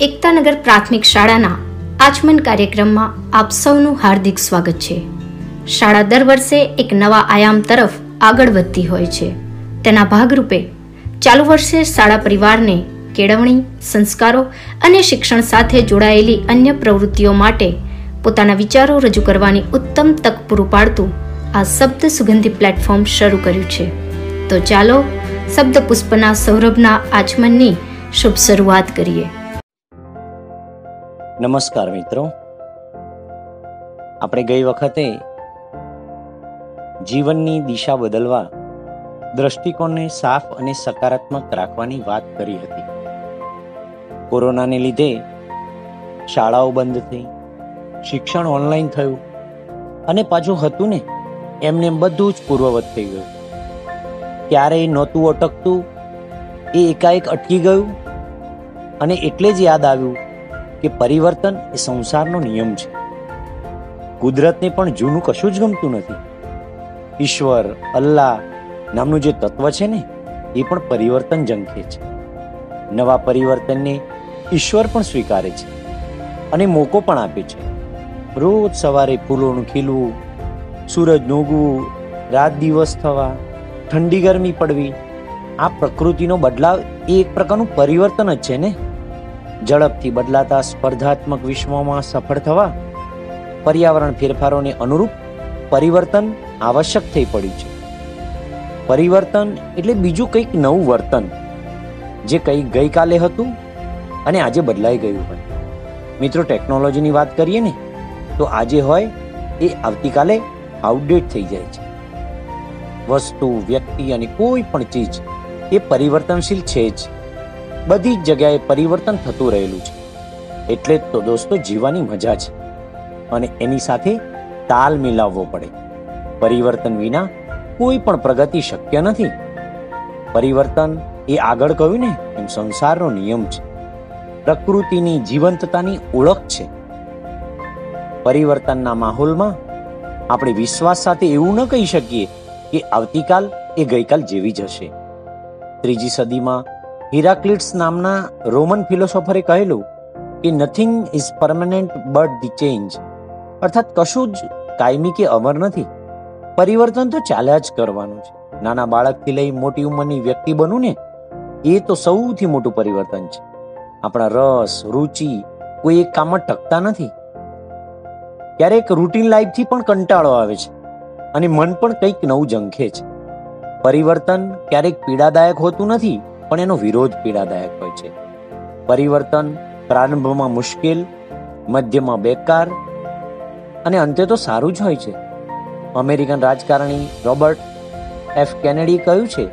એકતાનગર પ્રાથમિક શાળાના આચમન કાર્યક્રમમાં આપ સૌનું હાર્દિક સ્વાગત છે. શાળા દર વર્ષે એક નવા આયામ તરફ આગળ વધતી હોય છે. તેના ભાગરૂપે ચાલુ વર્ષે શાળા પરિવારને કેળવણી, સંસ્કારો અને શિક્ષણ સાથે જોડાયેલી અન્ય પ્રવૃત્તિઓ માટે પોતાના વિચારો રજૂ કરવાની ઉત્તમ તક પૂરું પાડતું આ શબ્દ સુગંધી પ્લેટફોર્મ શરૂ કર્યું છે. તો ચાલો શબ્દ પુષ્પના સૌરભના આચમનની શુભ શરૂઆત કરીએ. નમસ્કાર મિત્રો. આપણે ગઈ વખતે જીવનની દિશા બદલવા દ્રષ્ટિકોણને સાફ અને સકારાત્મક રાખવાની વાત કરી હતી. કોરોનાને લીધે શાળાઓ બંધ થઈ, શિક્ષણ ઓનલાઈન થયું અને પાછું હતું ને, એમને બધું જ પૂર્વવત થઈ ગયું. ક્યારેય નહોતું અટકતું, એ એકાએક અટકી ગયું અને એટલે જ યાદ આવ્યું કે પરિવર્તન એ સંસારનો નિયમ છે. કુદરતને પણ જૂનું કશું જ ગમતું નથી. ઈશ્વર, અલ્લાહ નામનું જે તત્વ છે ને, એ પણ પરિવર્તન જંખે છે. નવા પરિવર્તનને ઈશ્વર પણ સ્વીકારે છે અને મોકો પણ આપે છે. રોજ સવારે ફૂલોનું ખીલવું, સૂરજ નોગવું રાત દિવસ થવા, ઠંડી ગરમી પડવી, આ પ્રકૃતિનો બદલાવ એ એક પ્રકારનું પરિવર્તન જ છે ને? ઝડપથી બદલાતા સ્પર્ધાત્મક વિશ્વમાં સફળ થવા, પર્યાવરણ ફેરફારોને અનુરૂપ પરિવર્તન આવશ્યક થઈ પડ્યું છે. પરિવર્તન એટલે બીજું કંઈક નવું વર્તન, જે કંઈક ગઈકાલે હતું અને આજે બદલાઈ ગયું હોય. મિત્રો, ટેકનોલોજીની વાત કરીએ ને, તો આજે હોય એ આવતીકાલે આઉટડેટ થઈ જાય છે. વસ્તુ, વ્યક્તિ અને કોઈ પણ ચીજ, એ પરિવર્તનશીલ છે જ. બધી જ જગ્યાએ પરિવર્તન થતું રહેલું છે. એટલે જ તો દોસ્તો જીવવાની મજા છે. અને એની સાથે તાલ મિલાવવો પડે. પરિવર્તન વિના કોઈ પણ પ્રગતિ શક્ય નથી. પરિવર્તન એ આગળ કહ્યું ને એમ સંસારનો નિયમ છે. પ્રકૃતિની જીવંતતાની ઓળખ છે. પરિવર્તનના માહોલમાં આપણે વિશ્વાસ સાથે એવું ન કહી શકીએ કે આવતીકાલ એ ગઈકાલ જેવી જ હશે. ત્રીજી સદીમાં હિરાક્લિટ્સ નામના રોમન ફિલોસોફરે કહેલું કે nothing is permanent but the change અર્થાત કશું જ કાયમી કે અમર નથી. પરિવર્તન તો ચાલ્યા જ કરવાનું છે. નાના બાળકથી લઈ મોટી ઉંમરની વ્યક્તિ બનવું ને એ તો સૌથી મોટું પરિવર્તન છે. આપણા રસ, રુચિ કોઈ એક કામમાં ટકતા નથી. ક્યારેક રૂટીન લાઈફથી પણ કંટાળો આવે છે અને મન પણ કંઈક નવું ઝંખે છે. પરિવર્તન ક્યારેક પીડાદાયક હોતું નથી પણ એનો વિરોધ પીડાદાયક હોય છે. પરિવર્તન પ્રારંભમાં મુશ્કેલ, મધ્યમાં બેકાર અને અંતે તો સારું જ હોય છે. અમેરિકન રાજકારણી રોબર્ટ એફ કેનેડી કહ્યું છે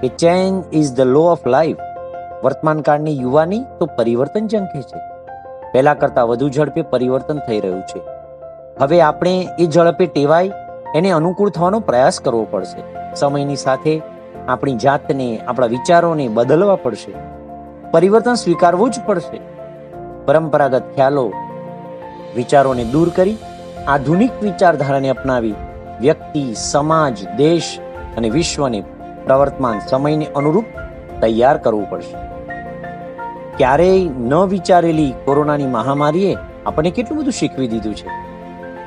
કે change is the law of life વર્તમાન કાળની યુવાની તો પરિવર્તન ઝંખે છે. પહેલા કરતાં વધુ ઝડપે પરિવર્તન થઈ રહ્યું છે. હવે આપણે એ ઝડપે ટેવાય, એને અનુકૂળ થવાનો પ્રયાસ કરવો પડશે. સમયની સાથે આપણી જાતને, આપણા વિચારોને બદલવા પડશે. પરિવર્તન સ્વીકારવું જ પડશે. પરંપરાગત ખ્યાલો, વિચારોને દૂર કરી, આધુનિક વિચારધારાને અપનાવી, વ્યક્તિ, સમાજ, દેશ અને વિશ્વને પ્રવર્તમાન સમયને અનુરૂપ તૈયાર કરવું પડશે. ક્યારેય ન વિચારેલી કોરોનાની મહામારીએ આપણને કેટલું બધું શીખવી દીધું છે?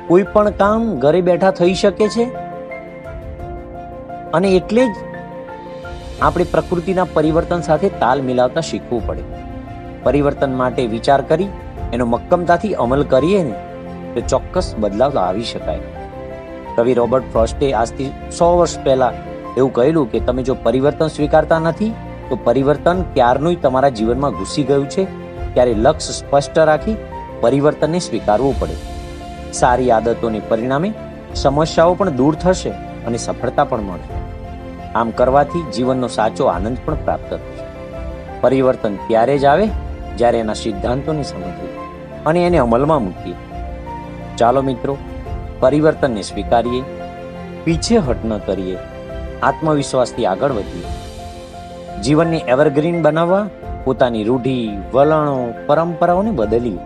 કોઈ પણ કામ ઘરે બેઠા થઈ શકે છે? અને એટલે જ આપણે પ્રકૃતિના પરિવર્તન સાથે તાલ મિલાવતા શીખવું પડે. પરિવર્તન માટે વિચાર કરી, એનો મક્કમતાથી અમલ કરીએ ને, તો ચોક્કસ બદલાવ આવી શકાય. કવિ રોબર્ટ ફ્રોસ્ટે આજથી સો વર્ષ પહેલા એવું કહેલું કે તમે જો પરિવર્તન સ્વીકારતા નથી, તો પરિવર્તન ક્યારનું તમારા જીવનમાં ઘૂસી ગયું છે, ત્યારે લક્ષ્ય સ્પષ્ટ રાખી પરિવર્તનને સ્વીકારવું પડે. સારી આદતોને પરિણામે સમસ્યાઓ પણ દૂર થશે અને સફળતા પણ મળશે. આમ કરવાથી જીવનનો સાચો આનંદ પણ પ્રાપ્ત થશે પરિવર્તન ત્યારે જ આવે જ્યારે એના સિદ્ધાંતોને સમજીએ અને એને અમલમાં મૂકીએ. ચાલો મિત્રો, પરિવર્તનને સ્વીકારીએ પીછેહટ ન કરીએ, આત્મવિશ્વાસથી આગળ વધીએ. જીવનને એવરગ્રીન બનાવવા, પોતાની રૂઢિ, વલણો, પરંપરાઓને બદલી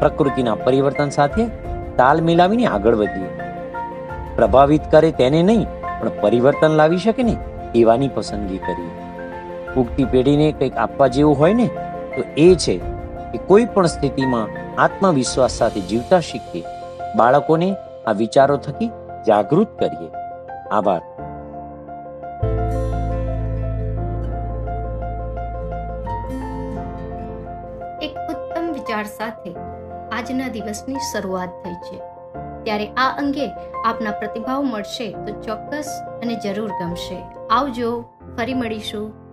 પ્રકૃતિના પરિવર્તન સાથે તાલ મિલાવીને આગળ વધીએ. પ્રભાવિત કરે તેને નહીં પણ પરિવર્તન લાવી શકે ને, એવાની પસંદગી કરીએ. ઉગતી પેઢીને કંઈક આપવા જેવું હોય ને, તો એ છે કે કોઈ પણ સ્થિતિમાં આત્મવિશ્વાસ સાથે જીવતા શીખીએ. બાળકોને આ વિચારો થકી જાગૃત કરીએ. આભાર. એક ઉત્તમ વિચાર સાથે આજના દિવસની શરૂઆત થઈ છે. ત્યારે આ અંગે આપના પ્રતિભાવ મળશે તો ચોક્કસ અને જરૂર ગમશે. આવજો ફરી મળીશું.